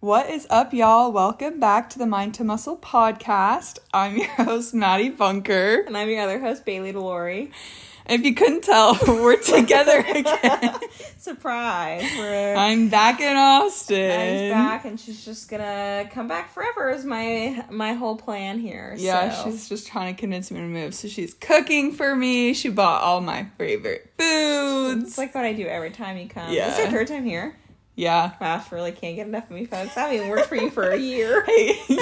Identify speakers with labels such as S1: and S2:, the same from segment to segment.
S1: What is up, y'all? Welcome back to the Mind to Muscle podcast. I'm your host, Madie Bunker.
S2: And I'm your other host, Baylee Delauri.
S1: If you couldn't tell, we're together again.
S2: Surprise. We're
S1: I'm back in Austin.
S2: Madie's back and she's just gonna come back forever is my my whole plan here.
S1: Yeah,
S2: so.
S1: she's just trying to convince me to move. So she's cooking for me. She bought all my favorite foods.
S2: it's like what I do every time you come.
S1: Yeah.
S2: This is your third time here.
S1: Yeah.
S2: She really can't get enough of me, folks. I haven't worked for you for a year.
S1: Hey,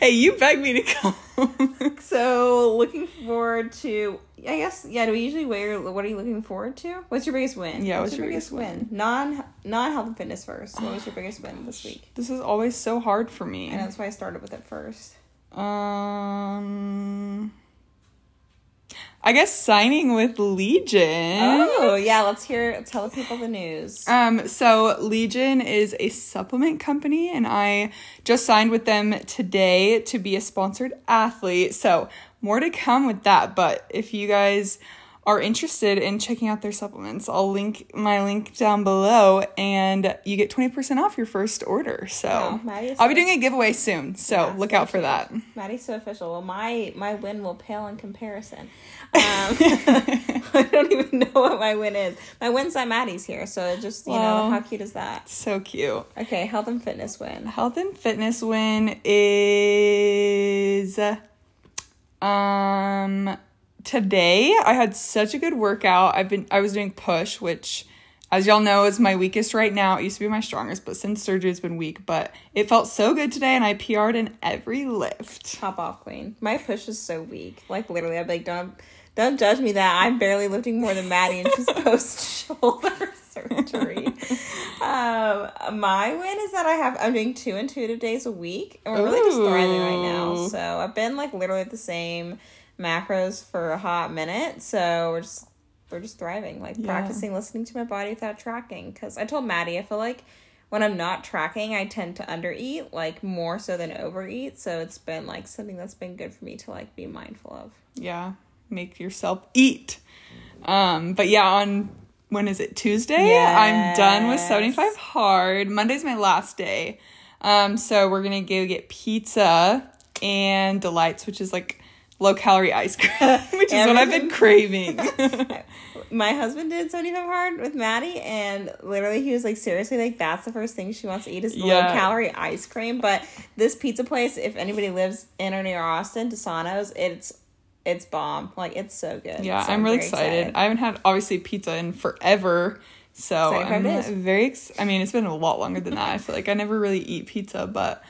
S1: hey, you begged me to come.
S2: So looking forward to I guess yeah, do we usually wear what are you looking forward to? What's your biggest win?
S1: Yeah, what's your biggest
S2: win? Non non health and fitness first. What was your biggest win this week?
S1: this is always so hard for me.
S2: And that's why I started with it first.
S1: Um, I guess signing with Legion.
S2: Oh yeah, let's hear tell the people the news.
S1: Um, so Legion is a supplement company, and I just signed with them today to be a sponsored athlete. So more to come with that. But if you guys are interested in checking out their supplements, I'll link my link down below, and you get twenty percent off your first order. So
S2: Wow, Madie
S1: I'll be doing a giveaway soon. So
S2: Yeah,
S1: look
S2: stay
S1: out for that.
S2: Madie's so official. Well, my my win will pale in comparison. Um, I don't even know what my win is. My win's that Madie's here, so it just you
S1: Wow.
S2: know how cute is that?
S1: So cute.
S2: Okay, health and fitness win.
S1: Health and fitness win is um today I had such a good workout. I've been I was doing push, which as y'all know is my weakest right now. It used to be my strongest, but since surgery it's been weak. But it felt so good today and I PR'd in every lift.
S2: Top off, queen. My push is so weak. Like literally, I'm like, don't don't judge me that I'm barely lifting more than Madie, and she's post shoulder surgery. um, my win is that I have I'm doing two intuitive days a week, and we're really just thriving right now. So I've been like literally the same macros for a hot minute. So we're just we're just thriving, like
S1: Yeah.
S2: practicing listening to my body without tracking. Because I told Madie, I feel like when I'm not tracking, I tend to undereat, like more so than overeat. So it's been like something that's been good for me to like be mindful of.
S1: Yeah. Make yourself eat. Um, but yeah, on when is it? Tuesday? I'm done with 75 hard. Monday's my last day. Um, so we're gonna go get pizza and delights, which is like low calorie ice cream, which is what I've been craving.
S2: My husband did 75 hard with Madie, and literally he was like, seriously, like that's the first thing she wants to eat is low calorie ice cream. But this pizza place, if anybody lives in or near Austin, Desano's, it's it's bomb. Like it's so good.
S1: yeah,
S2: So
S1: I'm really
S2: very
S1: excited. I haven't had obviously pizza in forever. So I'm
S2: days.
S1: very ex- I mean, it's been a lot longer than that. I feel like I never really eat pizza, but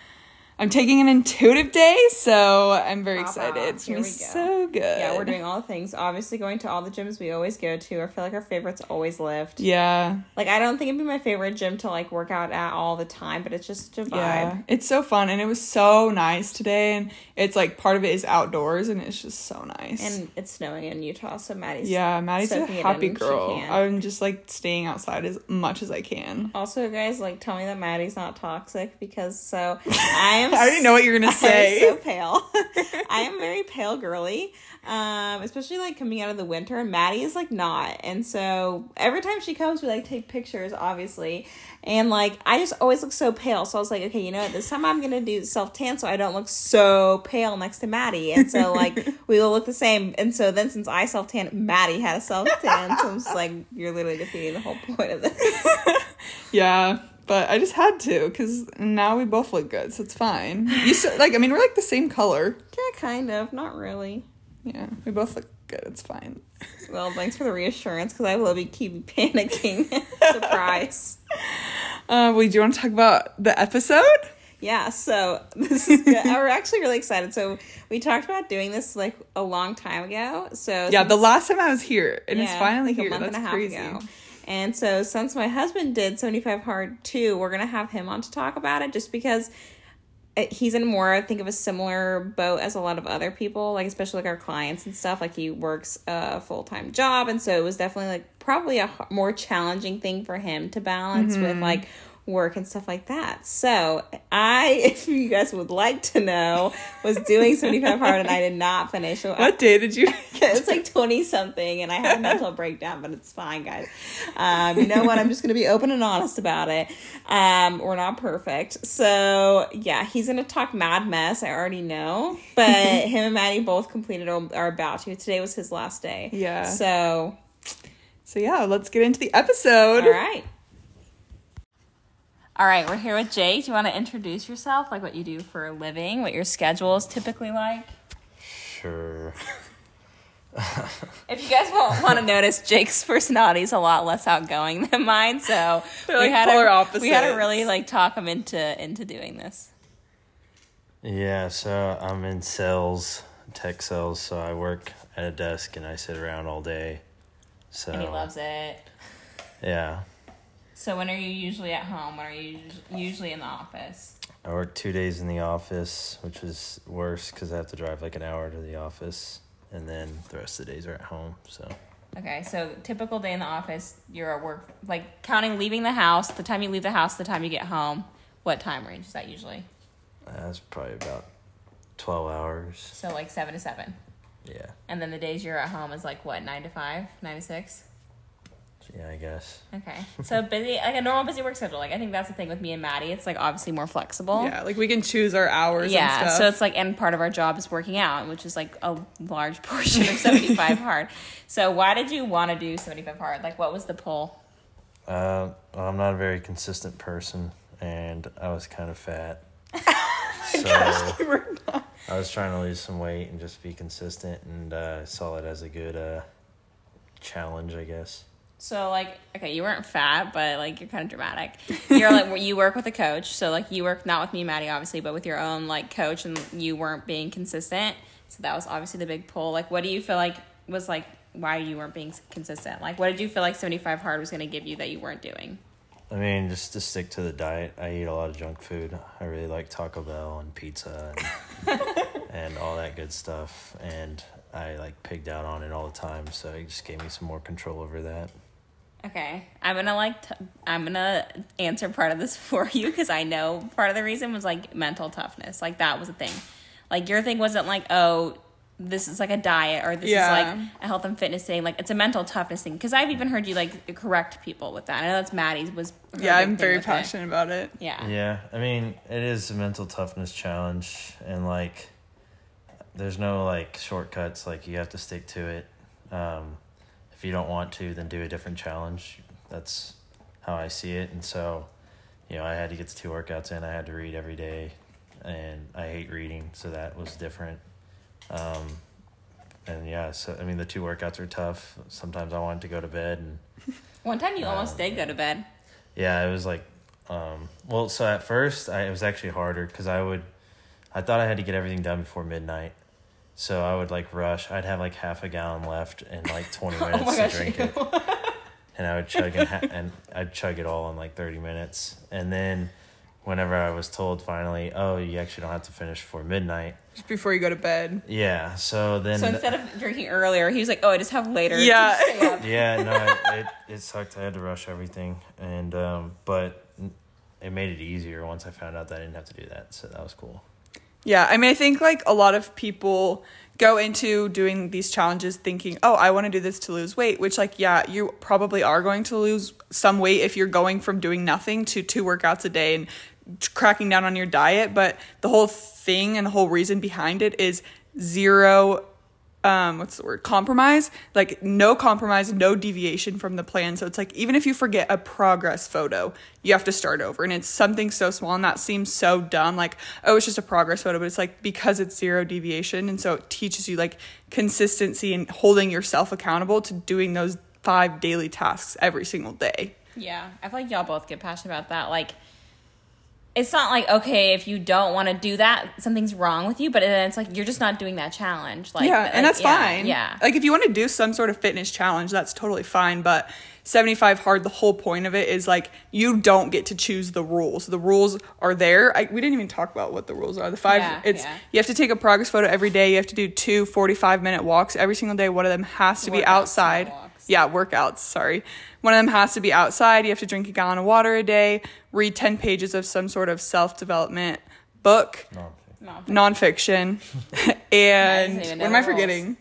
S1: I'm taking an intuitive day, so I'm very
S2: Pop
S1: excited. It's gonna be
S2: go.
S1: so good.
S2: Yeah, we're doing all the things. Obviously, going to all the gyms we always go to. I feel like our favorites always lift.
S1: Yeah,
S2: Like, I don't think it'd be my favorite gym to like work out at all the time, but it's just such a vibe.
S1: yeah. It's so fun, and it was so nice today. And it's like part of it is outdoors, and it's just so nice.
S2: And it's snowing in Utah, so Madie's
S1: yeah, Madie's a happy girl. I'm just like staying outside as much as I can.
S2: Also, guys, like, tell me that Madie's not toxic because so I am.
S1: I already know what you're gonna
S2: I'm
S1: say.
S2: so pale. I am very pale girly, um, especially like coming out of the winter. Madie is like not, and so every time she comes, we like take pictures, obviously, and like I just always look so pale. So I was like, okay, you know what? This time I'm gonna do self tan so I don't look so pale next to Madie, and so like we will look the same. And so then since I self tan, Madie had a self tan, so I'm just like, you're literally defeating the whole point of this.
S1: Yeah, but I just had to because now we both look good, so it's fine. You so, like, I mean, we're like the same color.
S2: yeah, kind of, not really.
S1: Yeah, we both look good. It's fine.
S2: Well, thanks for the reassurance because I will be keep panicking. Surprise.
S1: Uh, well, do you want to talk about the episode?
S2: Yeah, so this is good. We're actually really excited. So we talked about doing this like a long time ago. So
S1: Yeah, the last time I was here, and it's finally
S2: like
S1: here.
S2: a month
S1: That's
S2: and a half
S1: crazy.
S2: ago. And so since my husband did 75 hard too, we're gonna have him on to talk about it just because eh, he's in more I think of a similar boat as a lot of other people, like especially like our clients and stuff. Like he works a full time job, and so it was definitely like probably a more challenging thing for him to balance with mm-hmm. like work and stuff like that. So I, if you guys would like to know, was doing 75 hard and I did not finish.
S1: What day did you?
S2: it's like 20 something and I had a mental breakdown, but it's fine, guys. Um, you know what? I'm just going to be open and honest about it. Um, we're not perfect. So, yeah, he's going to talk mad mess. I already know. But him and Madie both completed or are about to. Today was his last day.
S1: Yeah.
S2: So,
S1: So yeah, let's get into the episode.
S2: all right. All right, we're here with Jake. Do you want to introduce yourself, like what you do for a living, what your schedule is typically like?
S3: Sure.
S2: If you guys won't want to notice, Jake's personality is a lot less outgoing than mine, so
S1: They're like
S2: had
S1: polar
S2: to, we had to really like talk him into into doing this.
S3: Yeah, so I'm in sales, tech sales, so I work at a desk and I sit around all day. So
S2: And he loves it.
S3: Yeah.
S2: So when are you usually at home? When are you usually in the office?
S3: I work 2 days in the office, which is worse cuz I have to drive like an hour to the office and then the rest of the days are at home. So
S2: Okay, so typical day in the office, you're at work, like counting leaving the house, the time you leave the house, the time you get home. What time range is that usually?
S3: that's probably about 12 hours.
S2: So like seven to seven,
S3: Yeah.
S2: and then the days you're at home is like what nine to five, nine to six.
S3: Yeah, I guess.
S2: Okay, so busy, like a normal busy work schedule. Like I think that's the thing with me and Madie. It's like obviously more flexible.
S1: Yeah, like we can choose our hours.
S2: Yeah,
S1: and stuff.
S2: so it's like, and part of our job is working out, which is like a large portion of 75 hard. So, why did you want to do 75 hard? Like, what was the pull?
S3: Uh, I'm not a very consistent person, and I was kind of fat. so I was trying to lose some weight and just be consistent, and uh, I saw it as a good uh, challenge, I guess.
S2: So, like, okay, you weren't fat, but like, you're kind of dramatic. You're like, you work with a coach. So, like, you work not with me, and Madie, obviously, but with your own like coach, and you weren't being consistent. So, that was obviously the big pull. Like, what do you feel like was like why you weren't being consistent? Like, what did you feel like 75 hard was going to give you that you weren't doing?
S3: I mean, just to stick to the diet, I eat a lot of junk food. I really like Taco Bell and pizza and, and all that good stuff. And I like pigged out on it all the time, so it just gave me some more control over that.
S2: Okay, I'm gonna like t- I'm gonna answer part of this for you because I know part of the reason was like mental toughness. Like that was a thing. Like your thing wasn't like oh this is like a diet or this
S1: Yeah.
S2: is like a health and fitness thing. Like it's a mental toughness thing because I've even heard you like correct people with that. I know that's Madie's was.
S1: yeah, I'm very
S2: with it.
S1: passionate about it.
S2: Yeah.
S3: Yeah, I mean, it is a mental toughness challenge, and like, there's no like shortcuts. Like, you have to stick to it. Um, if you don't want to, then do a different challenge. That's how I see it. And so, you know, I had to get the two workouts in. I had to read every day, and I hate reading, so that was different. Um, and yeah, so I mean, the two workouts are tough. Sometimes I wanted to go to bed, and
S2: One time you almost did go to bed.
S3: yeah, it was like, um, well, so at first I, it was actually harder because I would, I thought I had to get everything done before midnight. So I would like rush. I'd have like half a gallon left in like 20 minutes
S2: oh my
S3: to
S2: gosh.
S3: drink it. And I would chug and, ha- and I'd chug it all in like 30 minutes. And then whenever I was told finally, oh, you actually don't have to finish before midnight.
S1: Just before you go to bed.
S3: Yeah. So then,
S2: So instead of drinking earlier, he was like, "Oh, I just have later."
S1: Yeah.
S3: yeah, no, it, it, it sucked. I had to rush everything. And, um, but it made it easier once I found out that I didn't have to do that. So that was cool.
S1: Yeah, I mean, I think like a lot of people go into doing these challenges thinking, oh, I want to do this to lose weight, which, like, yeah, you probably are going to lose some weight if you're going from doing nothing to two workouts a day and cracking down on your diet. But the whole thing and the whole reason behind it is zero um what's the word? Compromise? Like no compromise no deviation from the plan. So it's like even if you forget a progress photo you have to start over. And it's something so small and that seems so dumb. Like oh it's just a progress photo but it's like because it's zero deviation. And so it teaches you like consistency and holding yourself accountable to doing those five daily tasks every single day.
S2: Yeah, I feel like y'all both get passionate about that. Like, it's not like okay if you don't want to do that, something's wrong with you. But then it's like you're just not doing that challenge. Like,
S1: yeah,
S2: like,
S1: and that's
S2: yeah,
S1: fine.
S2: Yeah,
S1: Like if you want to do some sort of fitness challenge, that's totally fine. But 75 hard, the whole point of it is like you don't get to choose the rules. The rules are there. I, we didn't even talk about what the rules are. The five,
S2: Yeah,
S1: it's
S2: yeah.
S1: you have to take a progress photo every day. You have to do two 45 minute walks every single day. One of them has to be outside.
S2: walks.
S1: Yeah, workouts, sorry. One of them has to be outside. You have to drink a gallon of water a day, read 10 pages of some sort of self development book,
S3: Non-fiction.
S1: Nonfiction. and what am
S2: the
S1: I
S2: rules.
S1: forgetting?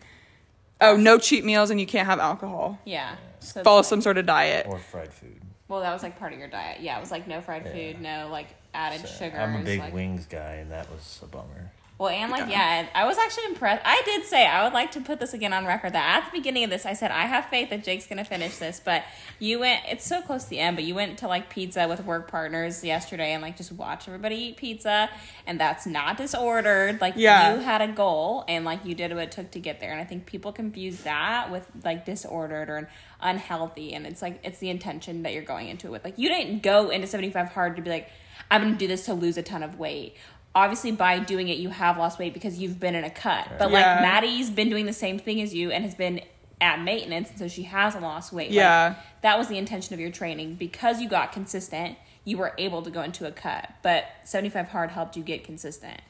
S1: Oh, no cheat meals and you can't have alcohol.
S2: Yeah. So
S1: Follow some sort of diet.
S3: Or fried food.
S2: Well, that was like part of your diet. Yeah, it was like no fried
S3: Yeah.
S2: food, no like added
S3: So,
S2: sugars.
S3: I'm a big
S2: like,
S3: wings guy, and that was a bummer.
S2: Well, and like, yeah, I was actually impressed. I did say I would like to put this again on record that at the beginning of this, I said I have faith that Jake's gonna finish this, but you went. It's so close to the end, but you went to like pizza with work partners yesterday and like just watch everybody eat pizza, and that's not disordered. Like
S1: Yeah.
S2: you had a goal and like you did what it took to get there, and I think people confuse that with like disordered or unhealthy, and it's like it's the intention that you're going into it with. Like you didn't go into seventy five hard to be like, I'm gonna do this to lose a ton of weight obviously by doing it you have lost weight because you've been in a cut. But like madie's been doing the same thing as you and has been at maintenance and so she hasn't lost weight. Like,
S1: Yeah.
S2: that was the intention of your training. Because you got consistent you were able to go into a cut. But 75 hard helped you get consistent.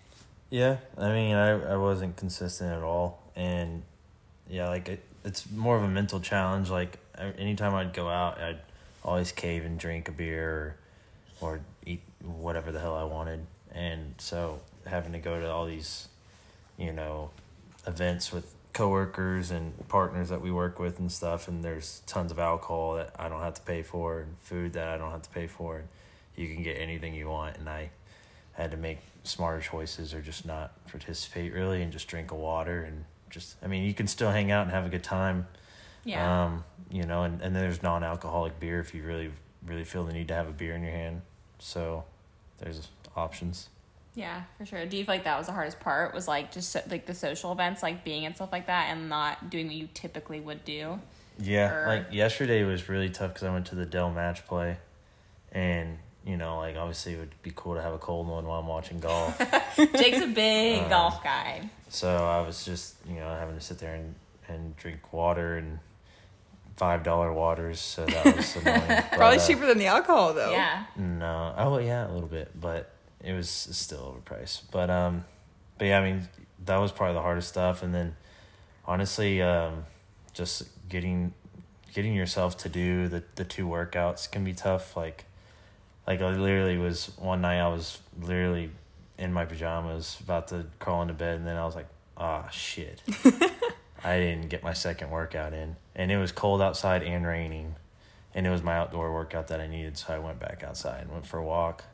S3: Yeah, I mean, I, I wasn't consistent at all, and yeah, like it, it's more of a mental challenge. Like anytime I'd go out, I'd always cave and drink a beer, or, or eat whatever the hell I wanted, and so having to go to all these, you know, events with coworkers and partners that we work with and stuff, and there's tons of alcohol that I don't have to pay for, and food that I don't have to pay for, and you can get anything you want, and I had to make smarter choices or just not participate really and just drink a water and just I mean you can still hang out and have a good time.
S2: yeah
S3: Um, you know, and, and then there's non alcoholic beer if you really really feel the need to have a beer in your hand. So there's options.
S2: yeah for sure. Do you feel like that was the hardest part? Was like just so, like the social events like being and stuff like that and not doing what you typically would do?
S3: Yeah,
S2: Or-
S3: like yesterday was really tough because I went to the Dell match play, and you know, like obviously it would be cool to have a cold one while I'm watching golf.
S2: jake's a big
S3: Um,
S2: golf guy.
S3: So I was just, you know, having to sit there and, and drink water and five dollar waters. So that was annoying. But,
S1: Probably
S3: uh,
S1: cheaper than the alcohol, though.
S2: yeah
S3: No, oh yeah, a little bit, but it was still overpriced. But um, but yeah, I mean that was probably the hardest stuff. And then honestly, um, just getting getting yourself to do the the two workouts can be tough. Like like I literally was one night I was literally in my pajamas about to crawl into bed, and then I was like, ah shit. I didn't get my second workout in, and it was cold outside and raining, and it was my outdoor workout that I needed. So I went back outside and went for a walk,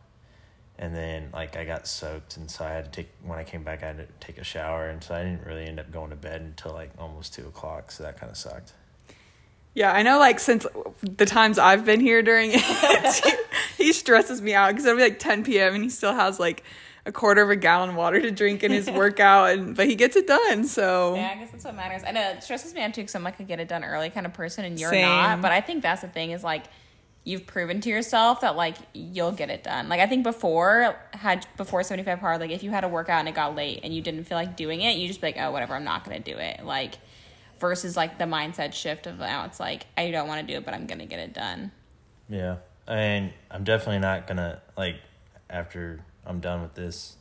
S3: and then like I got soaked, and so I had to take when I came back I had to take a shower, and so I didn't really end up going to bed until like almost two o'clock. So that kind of sucked.
S1: Yeah, I know. Like since the times I've been here during it, he stresses me out because it'll be like 10 p.m. and he still has like a quarter of a gallon of water to drink in his workout, and but he gets it done. So
S2: Yeah, I guess that's what matters. I know it stresses me out too because I'm like a get it done early kind of person, and you're
S1: Same.
S2: not. But I think that's the thing is like you've proven to yourself that like you'll get it done. Like I think before had before 75 hard, like if you had a workout and it got late and you didn't feel like doing it, you just be like, oh whatever, I'm not gonna do it. Like versus like the mindset shift of now it's like I don't want to do it, but I'm gonna get it done.
S3: Yeah, I and I'm definitely not gonna like after I'm done with this.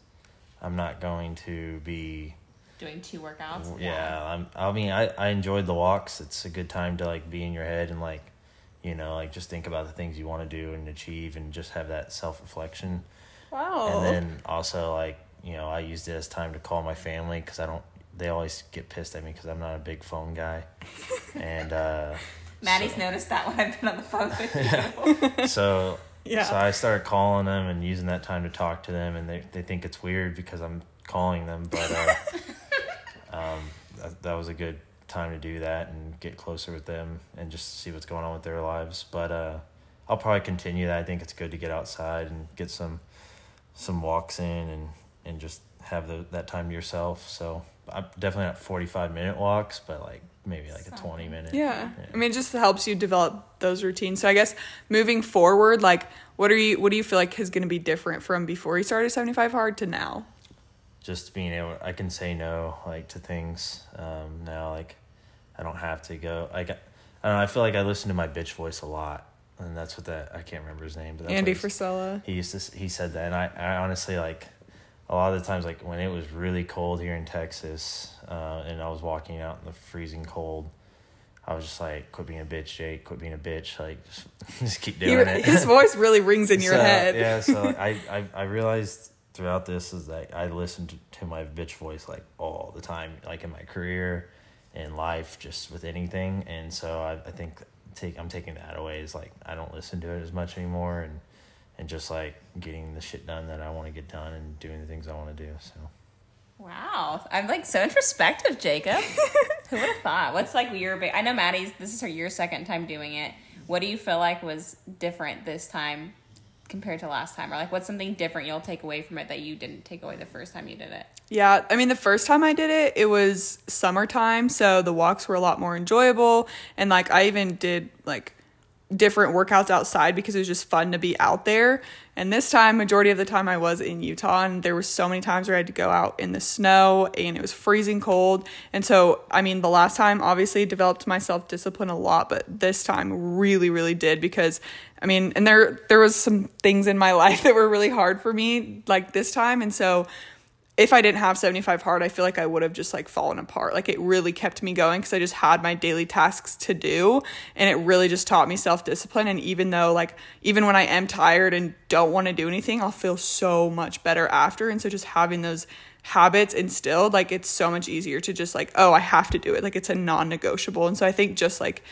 S3: I'm not going to be
S2: Doing two workouts.
S3: yeah i'm i mean i i enjoyed the walks it's a good time to like be in your head and like you know like just think about the things you want to do and achieve and just have that self-reflection
S1: wow.
S3: and then also like you know i used it as time to call my family because i don't they always get pissed at me because i'm not a big phone guy and uh
S2: Madie's
S3: so-
S2: noticed that when I've been on the phone with you.
S3: so
S1: Yeah.
S3: so i started calling them and using that time to talk to them and they, they think it's weird because i'm calling them but uh um that, that was a good time to do that and get closer with them and just see what's going on with their lives. But uh i'll probably continue that. I think it's good to get outside and get some some walks in and and just have the, that time to yourself. So i'm definitely not 45 minute walks but like maybe like a 20 minute
S1: Yeah. I mean, it just helps you develop those routines. So I guess moving forward, like, what are you? What do you feel like is going to be different from before you started seventy five hard to now?
S3: just being able i can say no like to things um now like i don't have to go like i, I don't know i feel like i listen to my bitch voice a lot and that's what that i can't remember his name but that's
S1: Andy Frisella.
S3: he used to he said that and i, I honestly like a lot of the times like when it was really cold here in texas uh, and i was walking out in the freezing cold I was just like, quit being a bitch, Jake. Quit being a bitch. Like, just, just keep doing it.
S1: his voice really rings in your
S3: So,
S1: head.
S3: Yeah, so I, I I realized throughout this is that I listened to my bitch voice like all the time, like in my career, in life, just with anything. And so I, I think take I'm taking that away is like I don't listen to it as much anymore and and just like getting the shit done that I want to get done and doing the things I want to do. So
S2: Wow, I'm like so introspective, Jacob. Who would have thought? What's like your big? I know Madie's. This is her your second time doing it. What do you feel like was different this time compared to last time, or like what's something different you'll take away from it that you didn't take away the first time you did it?
S1: Yeah, I mean, the first time I did it, it was summertime, so the walks were a lot more enjoyable. And like, I even did like different workouts outside because it was just fun to be out there. And this time, majority of the time, I was in Utah, and there were so many times where I had to go out in the snow and it was freezing cold. And so, I mean, the last time obviously developed my self discipline a lot, but this time really, really did because I mean, and there there was some things in my life that were really hard for me like this time, and so if I didn't have 75 hard, I feel like I would have just like fallen apart. Like it really kept me going because I just had my daily tasks to do and it really just taught me self discipline. And even though, like, even when I am tired and don't want to do anything, I'll feel so much better after. And so just having those habits instilled, like, it's so much easier to just like, oh, I have to do it. Like, it's a non negotiable. And so I think just like,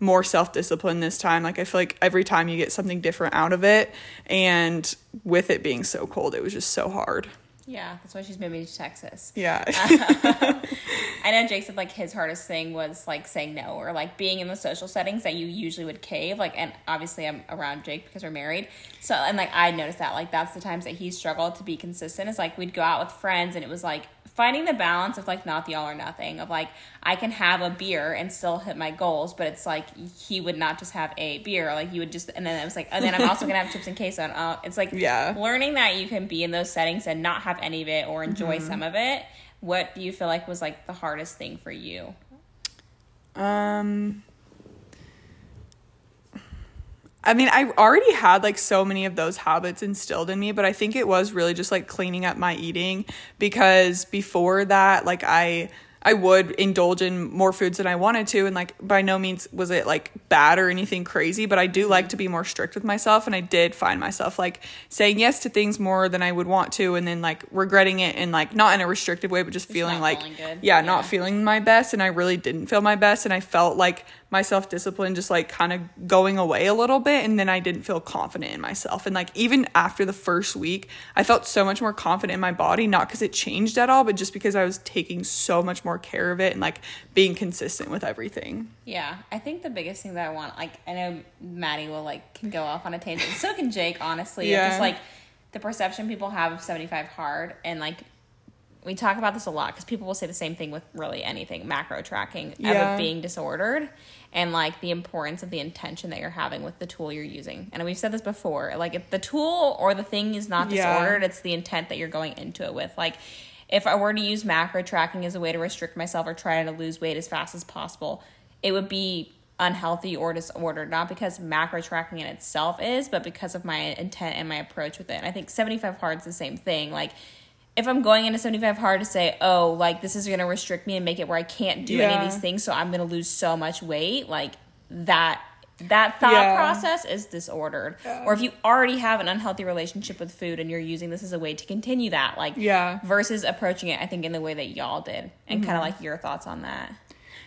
S1: more self discipline this time. Like, I feel like every time you get something different out of it, and with it being so cold, it was just so hard.
S2: Yeah, that's why she's moving to Texas.
S1: Yeah.
S2: I know Jake said like his hardest thing was like saying no or like being in the social settings that you usually would cave. Like, and obviously I'm around Jake because we're married. So, and like I noticed that like that's the times that he struggled to be consistent. Is like we'd go out with friends and it was like finding the balance of like not the all or nothing of like I can have a beer and still hit my goals, but it's like he would not just have a beer. Like you would just, and then it was like, and then I'm also gonna have chips and queso. And uh, it's like
S1: Yeah.
S2: learning that you can be in those settings and not have any of it or enjoy
S1: Mm-hmm.
S2: some of it. What do you feel like was like the hardest thing for you?
S1: Um I mean, I already had like so many of those habits instilled in me, but I think it was really just like cleaning up my eating because before that, like I I would indulge in more foods than I wanted to and like by no means was it like bad or anything crazy, but I do like to be more strict with myself and I did find myself like saying yes to things more than I would want to and then like regretting it and like not in a restrictive way but just, feeling like
S2: feeling good.
S1: yeah, not feeling my best and I really didn't feel my best and I felt like my self discipline just like kind of going away a little bit and then I didn't feel confident in myself and like even after the first week I felt so much more confident in my body not because it changed at all but just because I was taking so much more care of it and like being consistent with everything.
S2: Yeah, I think the biggest thing that I want, like, I know Madie will like can go off on a tangent. So can Jake, honestly. Yeah.
S1: Yeah.
S2: Just like the perception people have of seventy five hard, and like we talk about this a lot because people will say the same thing with really anything macro tracking of it being disordered, and like the importance of the intention that you're having with the tool you're using. And we've said this before, like if the tool or the thing is not
S1: Yeah.
S2: disordered, it's the intent that you're going into it with. Like if I were to use macro tracking as a way to restrict myself or try to lose weight as fast as possible, it would be unhealthy or disordered, not because macro tracking in itself is, but because of my intent and my approach with it. And I think 75 hard is the same thing. Like, if I'm going into 75 hard to say, oh, like this is going to restrict me and make it where I can't do any of these things, so I'm going to lose so much weight, like that. That thought
S1: Yeah.
S2: process is disordered. Or if you already have an unhealthy relationship with food and you're using this as a way to continue that, like
S1: Yeah.
S2: versus approaching it, I think, in the way that y'all did, and kind of mm-hmm. like your thoughts on that.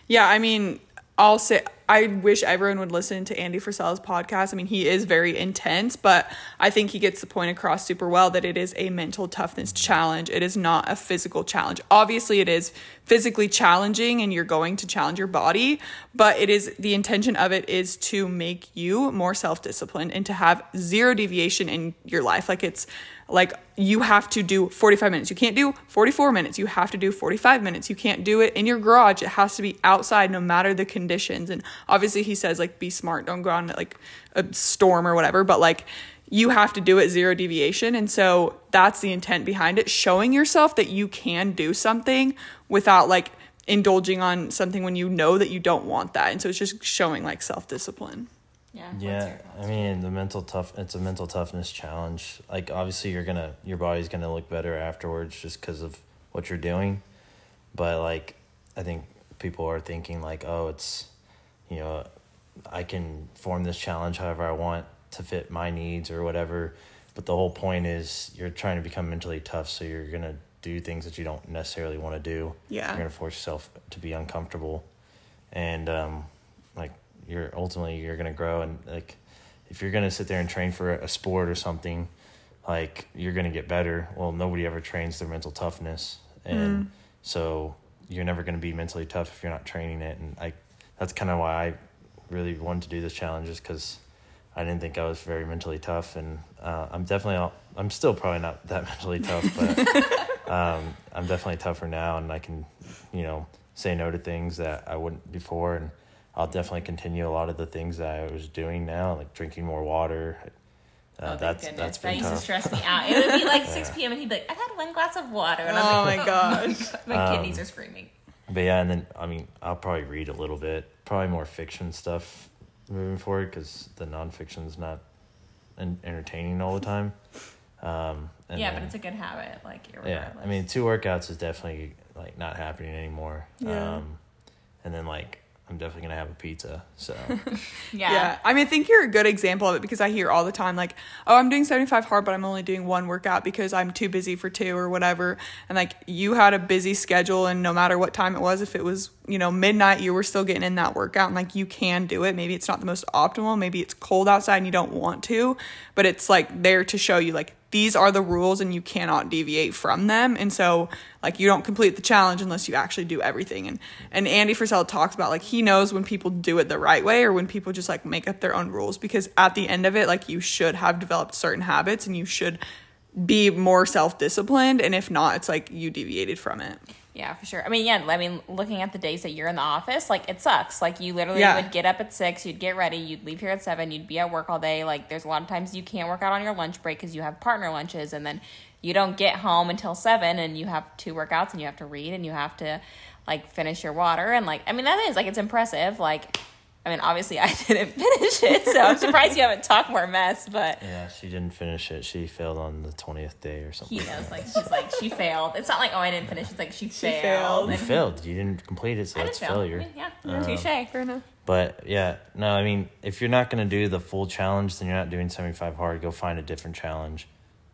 S1: Yeah, I mean, I'll say I wish everyone would listen to Andy Frisella's podcast. I mean, he is very intense, but I think he gets the point across super well that it is a mental toughness challenge. It is not a physical challenge. Obviously, it is physically challenging and you're going to challenge your body, but it is the intention of it is to make you more self-disciplined and to have zero deviation in your life. Like it's like you have to do 45 minutes. You can't do 44 minutes. You have to do 45 minutes. You can't do it in your garage. It has to be outside no matter the conditions. And obviously he says like be smart, don't go on like a storm or whatever, but like you have to do it zero deviation. And so that's the intent behind it, showing yourself that you can do something without like indulging on something when you know that you don't want that. And so it's just showing like self-discipline.
S2: Yeah.
S3: Yeah. I mean the mental tough. It's a mental toughness challenge. Like obviously you're gonna your body's gonna look better afterwards just because of what you're doing, but like I think people are thinking like oh it's you know, I can form this challenge however I want to fit my needs or whatever. But the whole point is you're trying to become mentally tough, so you're gonna do things that you don't necessarily want to do.
S1: Yeah.
S3: You're gonna force yourself to be uncomfortable, and um, like you're ultimately you're gonna grow and like if you're gonna sit there and train for a sport or something, like you're gonna get better. Well, nobody ever trains their mental toughness, and so you're never gonna be mentally tough if you're not training it. And I, that's kind of why I really wanted to do this challenge, is because I didn't think I was very mentally tough, and uh, I'm definitely not- I'm still probably not that mentally tough, but um, I'm definitely tougher now, and I can, you know, say no to things that I wouldn't before, and I'll definitely continue a lot of the things that I was doing now, like drinking more water. Uh,
S2: Oh, thank
S3: that's
S2: goodness.
S3: that's
S2: that
S3: been
S2: used to stress me out. It would be like 6 p.m. and he'd be like, I've had one glass of water. And
S1: Oh
S2: I'm like, oh
S1: my
S2: like,
S1: gosh.
S2: my
S3: Um,
S2: kidneys are screaming.
S3: But yeah, and then I mean, I'll probably read a little bit, probably more fiction stuff moving forward because the nonfiction's not en- entertaining all the time. Um, and
S2: Yeah,
S3: then-
S2: but it's a good habit. Like,
S3: yeah. I mean, two workouts is definitely like not happening anymore.
S1: Yeah.
S3: Um, and then like I'm definitely gonna have a pizza. So
S2: yeah.
S1: Yeah. I mean, I think you're a good example of it because I hear all the time, like, oh, I'm doing 75 hard, but I'm only doing one workout because I'm too busy for two or whatever. And like, you had a busy schedule, and no matter what time it was, if it was, you know, midnight, you were still getting in that workout. And like, you can do it. Maybe it's not the most optimal. Maybe it's cold outside and you don't want to, but it's like there to show you, like, these are the rules and you cannot deviate from them. And so like you don't complete the challenge unless you actually do everything. And and Andy Frisella talks about like he knows when people do it the right way or when people just like make up their own rules because at the end of it like you should have developed certain habits and you should be more self-disciplined and if not it's like you deviated from it.
S2: Yeah, for sure. I mean, yeah, I mean, looking at the days that you're in the office, like it sucks. Like you literally
S1: Yeah.
S2: would get up at six, you'd get ready, you'd leave here at seven, you'd be at work all day. Like there's a lot of times you can't work out on your lunch break because you have partner lunches, and then you don't get home until seven, and you have two workouts, and you have to read, and you have to like finish your water, and like I mean that is like it's impressive. Like I mean, obviously I didn't finish it, so I'm surprised you haven't talked more mess, but.
S3: yeah, she didn't finish it. She failed on the twentieth day or something.
S2: He knows, like she's like she failed. It's not like oh I didn't finish. It's like she, failed.
S1: failed.
S3: You
S2: And
S3: failed. You didn't complete it, so
S2: I
S3: that's
S2: did fail.
S3: failure.
S2: I mean, yeah,
S3: Um,
S2: touche.
S1: Fair enough.
S3: But yeah, no, I mean, if you're not going to do the full challenge, then you're not doing 75 hard. Go find a different challenge.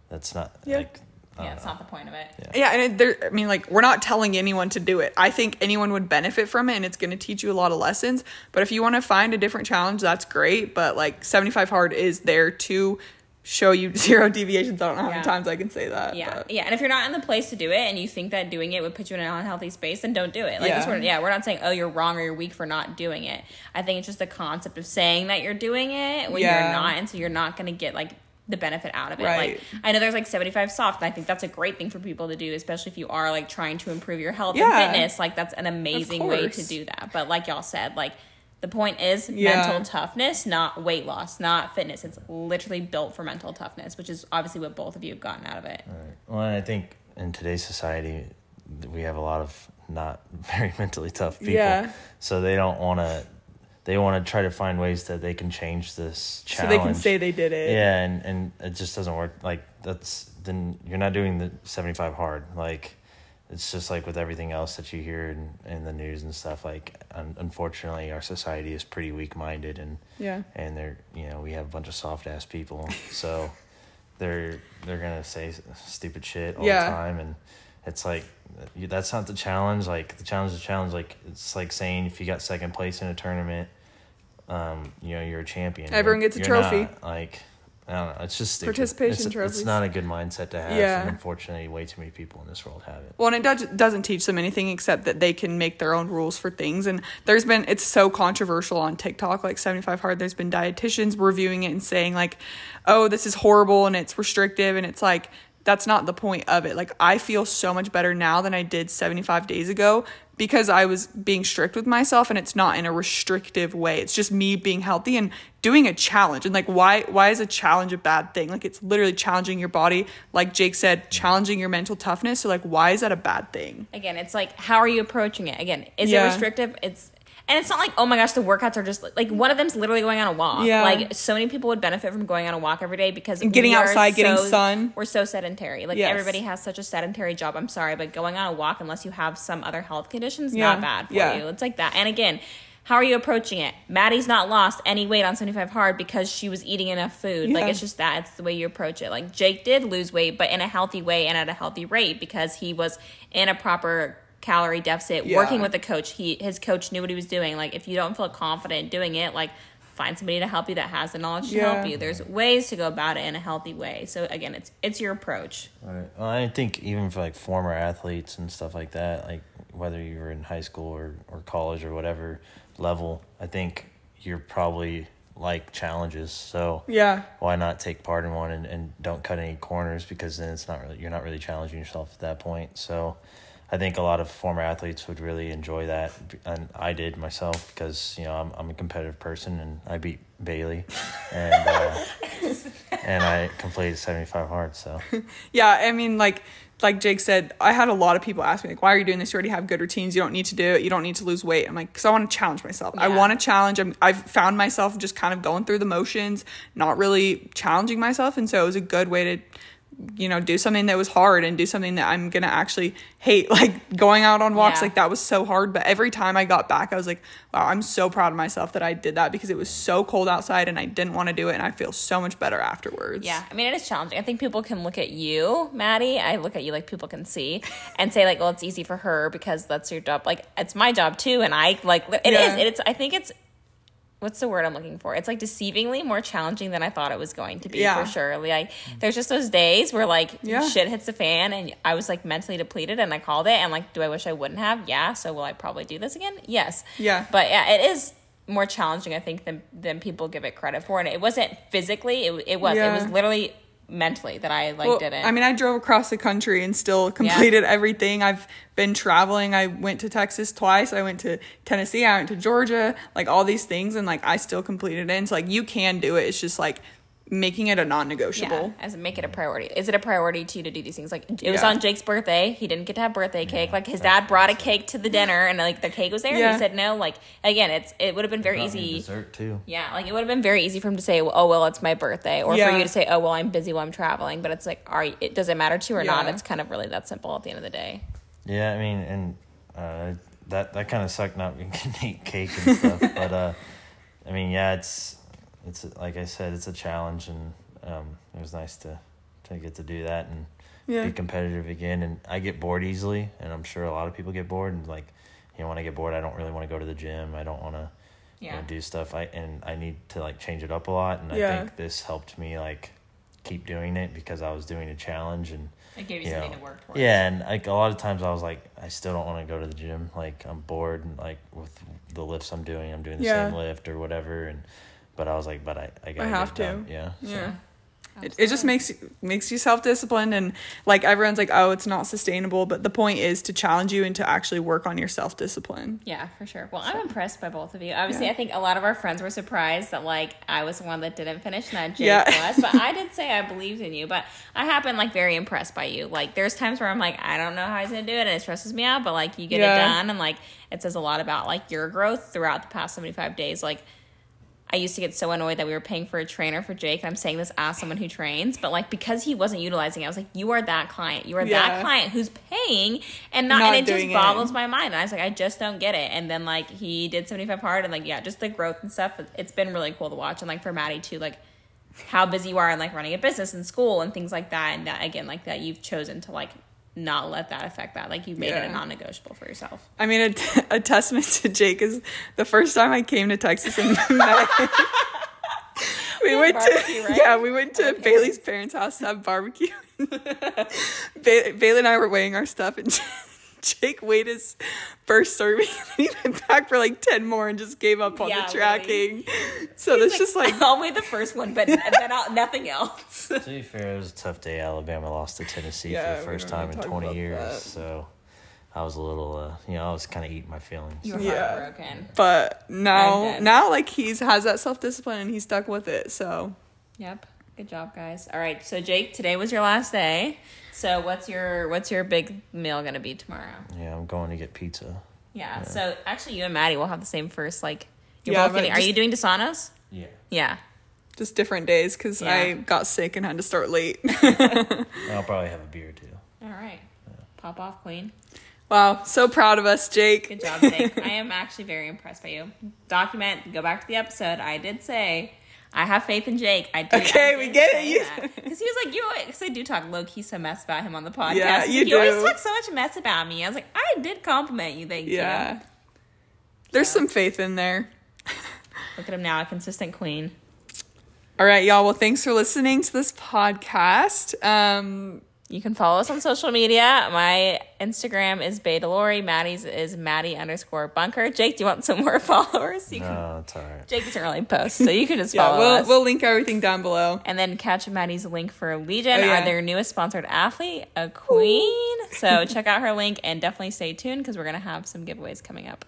S3: That's not
S1: Yeah.
S3: like, I
S2: Yeah,
S3: don't
S2: it's
S3: know.
S2: not the point of it.
S1: Yeah, yeah and it, there, I mean, like, we're not telling anyone to do it. I think anyone would benefit from it, and it's going to teach you a lot of lessons. But if you want to find a different challenge, that's great. But like, 75 hard is there to show you zero deviations. I don't know how
S2: Yeah.
S1: many times I can say that.
S2: Yeah,
S1: but-
S2: yeah, and if you're not in the place to do it, and you think that doing it would put you in an unhealthy space, then don't do it. Like,
S1: Yeah.
S2: yeah. Sort of, yeah, we're not saying oh you're wrong or you're weak for not doing it. I think it's just the concept of saying that you're doing it when
S1: Yeah.
S2: you're not, and so you're not going to get like the benefit out of it.
S1: Right.
S2: Like I know there's like 75 soft, and I think that's a great thing for people to do, especially if you are like trying to improve your health
S1: Yeah.
S2: and fitness. Like that's an amazing way to do that. But like y'all said, like. The point is
S1: Yeah.
S2: mental toughness, not weight loss, not fitness. It's literally built for mental toughness, which is obviously what both of you have gotten out of it.
S3: Right. Well, and I think in today's society, we have a lot of not very mentally tough people.
S1: Yeah.
S3: So they don't want to, they want to try to find ways that they can change this challenge.
S1: So they can say they did it.
S3: Yeah, and, and it just doesn't work. Like, that's, then you're not doing the 75 hard. Like, it's just like with everything else that you hear in, in the news and stuff. Like, un- unfortunately, our society is pretty weak minded and,
S1: Yeah.
S3: and they're, you know, we have a bunch of soft ass people. So they're, they're going to say stupid shit all
S1: Yeah.
S3: the time. And it's like, that's not the challenge. Like, the challenge is a challenge. Like, it's like saying if you got second place in a tournament, um, you know, you're a champion.
S1: Everyone
S3: You're-
S1: gets a trophy.
S3: not. Like, I don't know. It's just stupid.
S1: Participation
S3: it's,
S1: trophies.
S3: It's not a good mindset to have.
S1: Yeah.
S3: And unfortunately, way too many people in this world have it.
S1: Well, and it does, doesn't teach them anything except that they can make their own rules for things. And there's been, it's so controversial on TikTok, like 75 Hard. There's been dietitians reviewing it and saying, like, oh, this is horrible and it's restrictive. And it's like, that's not the point of it. Like, I feel so much better now than I did 75 days ago because I was being strict with myself and it's not in a restrictive way. It's just me being healthy and doing a challenge. And like why why is a challenge a bad thing? Like it's literally challenging your body, like Jake said, mm-hmm. challenging your mental toughness. So like why is that a bad thing?
S2: Again, it's like how are you approaching it? Again, is
S1: Yeah.
S2: it restrictive? It's and it's not like oh my gosh, the workouts are just like one of them's literally going on a walk.
S1: Yeah.
S2: like so many people would benefit from going on a walk every day because
S1: And getting outside, getting sun.
S2: We're so sedentary. Like
S1: Yes.
S2: everybody has such a sedentary job. I'm sorry, but going on a walk unless you have some other health conditions,
S1: Yeah.
S2: not bad for
S1: Yeah.
S2: you. It's like that. And again. how are you approaching it? Madie's not lost any weight on 75 hard because she was eating enough food. Like it's just that it's the way you approach it. Like Jake did lose weight, but in a healthy way and at a healthy rate because he was in a proper calorie deficit,
S1: Yeah.
S2: working with a coach. He his coach knew what he was doing. Like if you don't feel confident doing it, like find somebody to help you that has the knowledge to
S1: Yeah.
S2: help you. There's ways to go about it in a healthy way. So again, it's it's your approach.
S3: Right. Well, I think even for like former athletes and stuff like that, like whether you were in high school or, or college or whatever level, I think you're probably like challenges. So
S1: Yeah.
S3: why not take part in one and, and don't cut any corners because then it's not really you're not really challenging yourself at that point. So I think a lot of former athletes would really enjoy that, and I did myself because you know I'm I'm a competitive person and I beat Baylee, and uh, and I completed seventy five hard. So
S1: Yeah, I mean, like like Jake said, I had a lot of people ask me like, "Why are you doing this? You already have good routines. You don't need to do it. You don't need to lose weight." I'm like, "Cause I want to challenge myself. I want to challenge. I'm, I've found myself just kind of going through the motions, not really challenging myself, and so it was a good way to, you know, do something that was hard and do something that I'm gonna actually hate. Like going out on walks,
S2: Yeah.
S1: like that was so hard. But every time I got back, I was like, "Wow, I'm so proud of myself that I did that because it was so cold outside and I didn't want to do it, and I feel so much better afterwards."
S2: Yeah, I mean it is challenging. I think people can look at you, Madie. I look at you like people can see and say like, "Well, it's easy for her because that's your job." Like it's my job too, and I like it is.
S1: Yeah.
S2: It's. I think it's. What's the word I'm looking for? It's like deceivingly more challenging than I thought it was going to be
S1: Yeah.
S2: for sure. Like there's just those days where like
S1: Yeah.
S2: shit hits the fan and I was like mentally depleted and I called it and like, do I wish I wouldn't have? Yeah. So will I probably do this again? Yes.
S1: Yeah.
S2: But yeah, it is more challenging I think than than people give it credit for. And it wasn't physically. It it was.
S1: Yeah.
S2: It was literally mentally that I like
S1: Well,
S2: didn't.
S1: I mean, I drove across the country and still completed everything. I've been traveling. I went to Texas twice. I went to Tennessee. I went to Georgia. Like all these things, and like I still completed it. And so like you can do it. It's just like making it a non-negotiable.
S2: as make it a priority. Is it a priority to you to do these things? Like it was
S1: Yeah.
S2: on Jake's birthday. He didn't get to have birthday cake. Like his dad brought a cake to the dinner, and like the cake was there. and
S1: Yeah.
S2: He said no. Like again, it's it would have been very easy.
S3: dessert too.
S2: Yeah, like it would have been very easy for him to say, "Oh well, it's my birthday," or
S1: Yeah.
S2: for you to say, "Oh well, I'm busy while I'm traveling." But it's like, are you, it does it matter to you or not? It's kind of really that simple at the end of the day.
S3: Yeah, I mean, and uh, that that kind of sucked not being able to eat cake and stuff. but uh, I mean, yeah, it's it's like I said, it's a challenge, and um, it was nice to to get to do that and
S1: Yeah.
S3: be competitive again. And I get bored easily, and I'm sure a lot of people get bored. And like, you know, when I get bored, I don't really want to go to the gym. I don't want to you know, do stuff. I and I need to like change it up a lot. And
S1: Yeah.
S3: I think this helped me like keep doing it because I was doing a challenge and
S2: It gave you
S3: Yeah.
S2: something to work towards.
S3: yeah, and like a lot of times I was like, I still don't want to go to the gym. Like I'm bored, and like with the lifts I'm doing, I'm doing the
S1: Yeah.
S3: same lift or whatever. And but I was like, but I I gotta
S1: have
S3: get
S1: to.
S3: done. Yeah. so.
S1: Yeah. It, it just makes you- makes you self disciplined and like everyone's like oh it's not sustainable but the point is to challenge you and to actually work on your self discipline.
S2: Yeah, for sure. Well, I'm impressed by both of you. Obviously,
S1: Yeah.
S2: I think a lot of our friends were surprised that like I was the one that didn't finish and that Jake
S1: Yeah.
S2: was. But I did say I believed in you. But I have been like very impressed by you. Like there's times where I'm like, I don't know how he's gonna do it and it stresses me out, but like you get
S1: Yeah.
S2: it done and like it says a lot about like your growth throughout the past 75 days. Like I used to get so annoyed that we were paying for a trainer for Jake, and I'm saying this as someone who trains, but like because he wasn't utilizing it, I was like, "You are that client. You are
S1: Yeah.
S2: that client who's paying and not."
S1: Not
S2: and it just
S1: it.
S2: boggles my mind. And I was like, I just don't get it. And then like he did 75 hard, and like yeah, just the growth and stuff. It's been really cool to watch, and like for Maddie too, like how busy you are and like running a business and school and things like that. And that again, like that you've chosen to like not let that affect that. Like you made it a non-negotiable for yourself.
S1: I mean, a, t- a testament to Jake is the first time I came to Texas and met. We
S2: had
S1: went
S2: barbecue,
S1: to
S2: right?
S1: yeah, we went to
S2: Okay.
S1: Baylee's parents' house to have barbecue. ba- Baylee and I were weighing our stuff, and Jake weighed his first serving, and he went back for like ten more and just gave up on
S2: Yeah,
S1: the tracking. So
S2: He's
S1: that's just like
S2: only the first one, but then I'll, nothing else.
S3: To be fair, it was a tough day. Alabama lost to Tennessee
S1: Yeah,
S3: for the first time in 20 years.
S1: that.
S3: So I was a little, uh, you know, I was kind of eating my feelings.
S2: You were
S1: Yeah.
S2: heartbroken.
S1: but now now like he's has that self discipline and he's stuck with it. So
S2: Yep. Good job, guys. All right. So Jake, today was your last day. So what's your what's your big meal gonna be tomorrow?
S3: Yeah, I'm going to get pizza.
S2: Yeah. So actually, you and Madie will have the same first. Like, you're
S1: Yeah,
S2: both
S1: but
S2: getting. Are you doing Desanos?
S3: Yeah.
S2: Yeah.
S1: just different days because I got sick and had to start late.
S3: I'll probably have a beer too.
S2: All right. Pop off, queen.
S1: Wow, so proud of us, Jake.
S2: Good job, Jake. I am actually very impressed by you. Document, go back to the episode. I did say I have faith in Jake. I do.
S1: Okay,
S2: I
S1: we get it.
S2: say
S1: You-
S2: that. Because he was like, you because I do talk low key some mess about him on the podcast.
S1: Yeah, you
S2: like, you always
S1: do.
S2: talk so much mess about me. I was like, I did compliment you. Thank
S1: Yeah.
S2: you.
S1: There's some faith in there.
S2: Look at him now, a consistent queen.
S1: All right, y'all. Well, thanks for listening to this podcast. Um,
S2: You can follow us on social media. My Instagram is Beta Lori. Madie's is Madie underscore bunker. Jake, do you want some more followers? You can,
S3: No, it's all right.
S2: Jake doesn't really post, so you can just
S1: yeah,
S2: follow
S1: we'll
S2: us.
S1: we'll link everything down below.
S2: and then catch Madie's link for Legion,
S1: Oh, yeah.
S2: are their newest sponsored athlete, a queen. So check out her link and definitely stay tuned because we're gonna have some giveaways coming up.